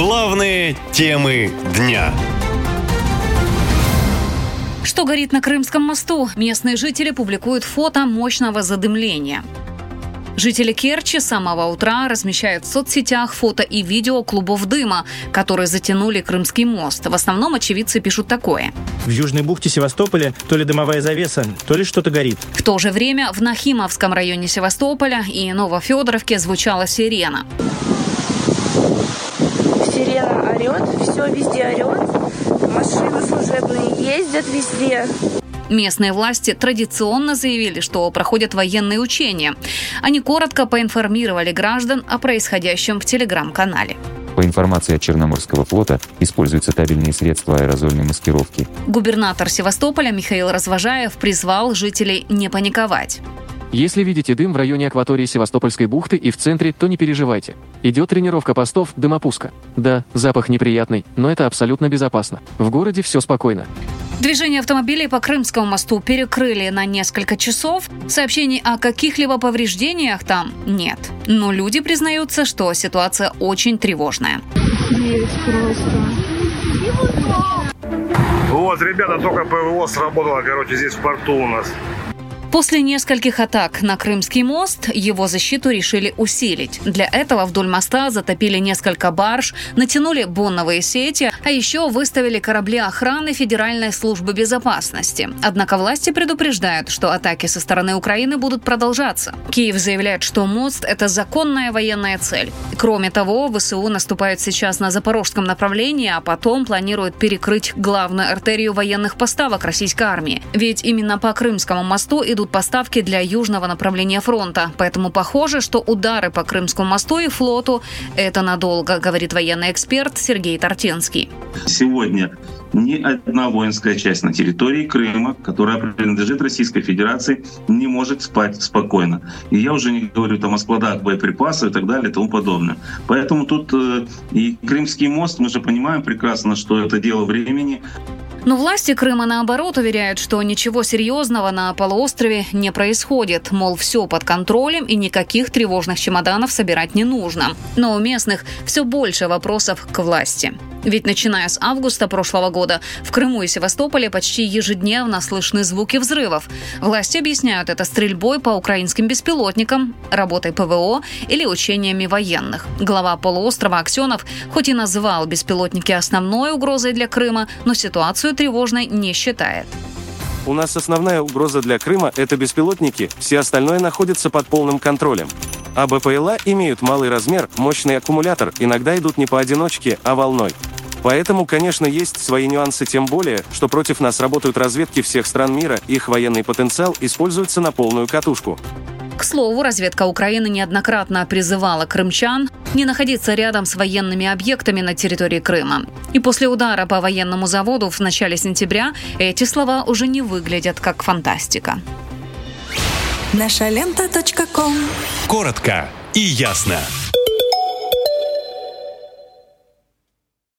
Главные темы дня. Что горит на Крымском мосту? Местные жители публикуют фото мощного задымления. Жители Керчи с самого утра размещают в соцсетях фото и видео клубов дыма, которые затянули Крымский мост. В основном очевидцы пишут такое. В Южной бухте Севастополя то ли дымовая завеса, то ли что-то горит. В то же время в Нахимовском районе Севастополя и Новофедоровке звучала сирена. Орет, все везде орет. Машины служебные ездят везде. Местные власти традиционно заявили, что проходят военные учения. Они коротко поинформировали граждан о происходящем в телеграм-канале. По информации от Черноморского флота, используются табельные средства аэрозольной маскировки. Губернатор Севастополя Михаил Развожаев призвал жителей не паниковать. Если видите дым в районе акватории Севастопольской бухты и в центре, то не переживайте. Идет тренировка постов дымопуска. Да, запах неприятный, но это абсолютно безопасно. В городе все спокойно. Движение автомобилей по Крымскому мосту перекрыли на несколько часов. Сообщений о каких-либо повреждениях там нет. Но люди признаются, что ситуация очень тревожная. Вот, ребята, только ПВО сработало, короче, здесь в порту у нас. После нескольких атак на Крымский мост его защиту решили усилить. Для этого вдоль моста затопили несколько барж, натянули бонновые сети, а еще выставили корабли охраны Федеральной службы безопасности. Однако власти предупреждают, что атаки со стороны Украины будут продолжаться. Киев заявляет, что мост – это законная военная цель. Кроме того, ВСУ наступают сейчас на запорожском направлении, а потом планируют перекрыть главную артерию военных поставок российской армии. Ведь именно по Крымскому мосту идут поставки для южного направления фронта. Поэтому похоже, что удары по Крымскому мосту и флоту – это надолго, говорит военный эксперт Сергей Тартенский. Сегодня ни одна воинская часть на территории Крыма, которая принадлежит Российской Федерации, не может спать спокойно. И я уже не говорю там о складах боеприпасов и так далее и тому подобное. Поэтому тут э, и Крымский мост, мы же понимаем прекрасно, что это дело времени. Но власти Крыма, наоборот, уверяют, что ничего серьезного на полуострове не происходит. Мол, все под контролем и никаких тревожных чемоданов собирать не нужно. Но у местных все больше вопросов к власти. Ведь начиная с августа прошлого года в Крыму и Севастополе почти ежедневно слышны звуки взрывов. Власти объясняют это стрельбой по украинским беспилотникам, работой ПВО или учениями военных. Глава полуострова Аксенов хоть и называл беспилотники основной угрозой для Крыма, но ситуацию тревожной не считает. У нас основная угроза для Крыма – это беспилотники, все остальное находится под полным контролем. А БПЛА имеют малый размер, мощный аккумулятор, иногда идут не поодиночке, а волной. Поэтому, конечно, есть свои нюансы, тем более, что против нас работают разведки всех стран мира, их военный потенциал используется на полную катушку. К слову, разведка Украины неоднократно призывала крымчан не находиться рядом с военными объектами на территории Крыма. И после удара по военному заводу в начале сентября эти слова уже не выглядят как фантастика. Наша лента. Коротко и ясно.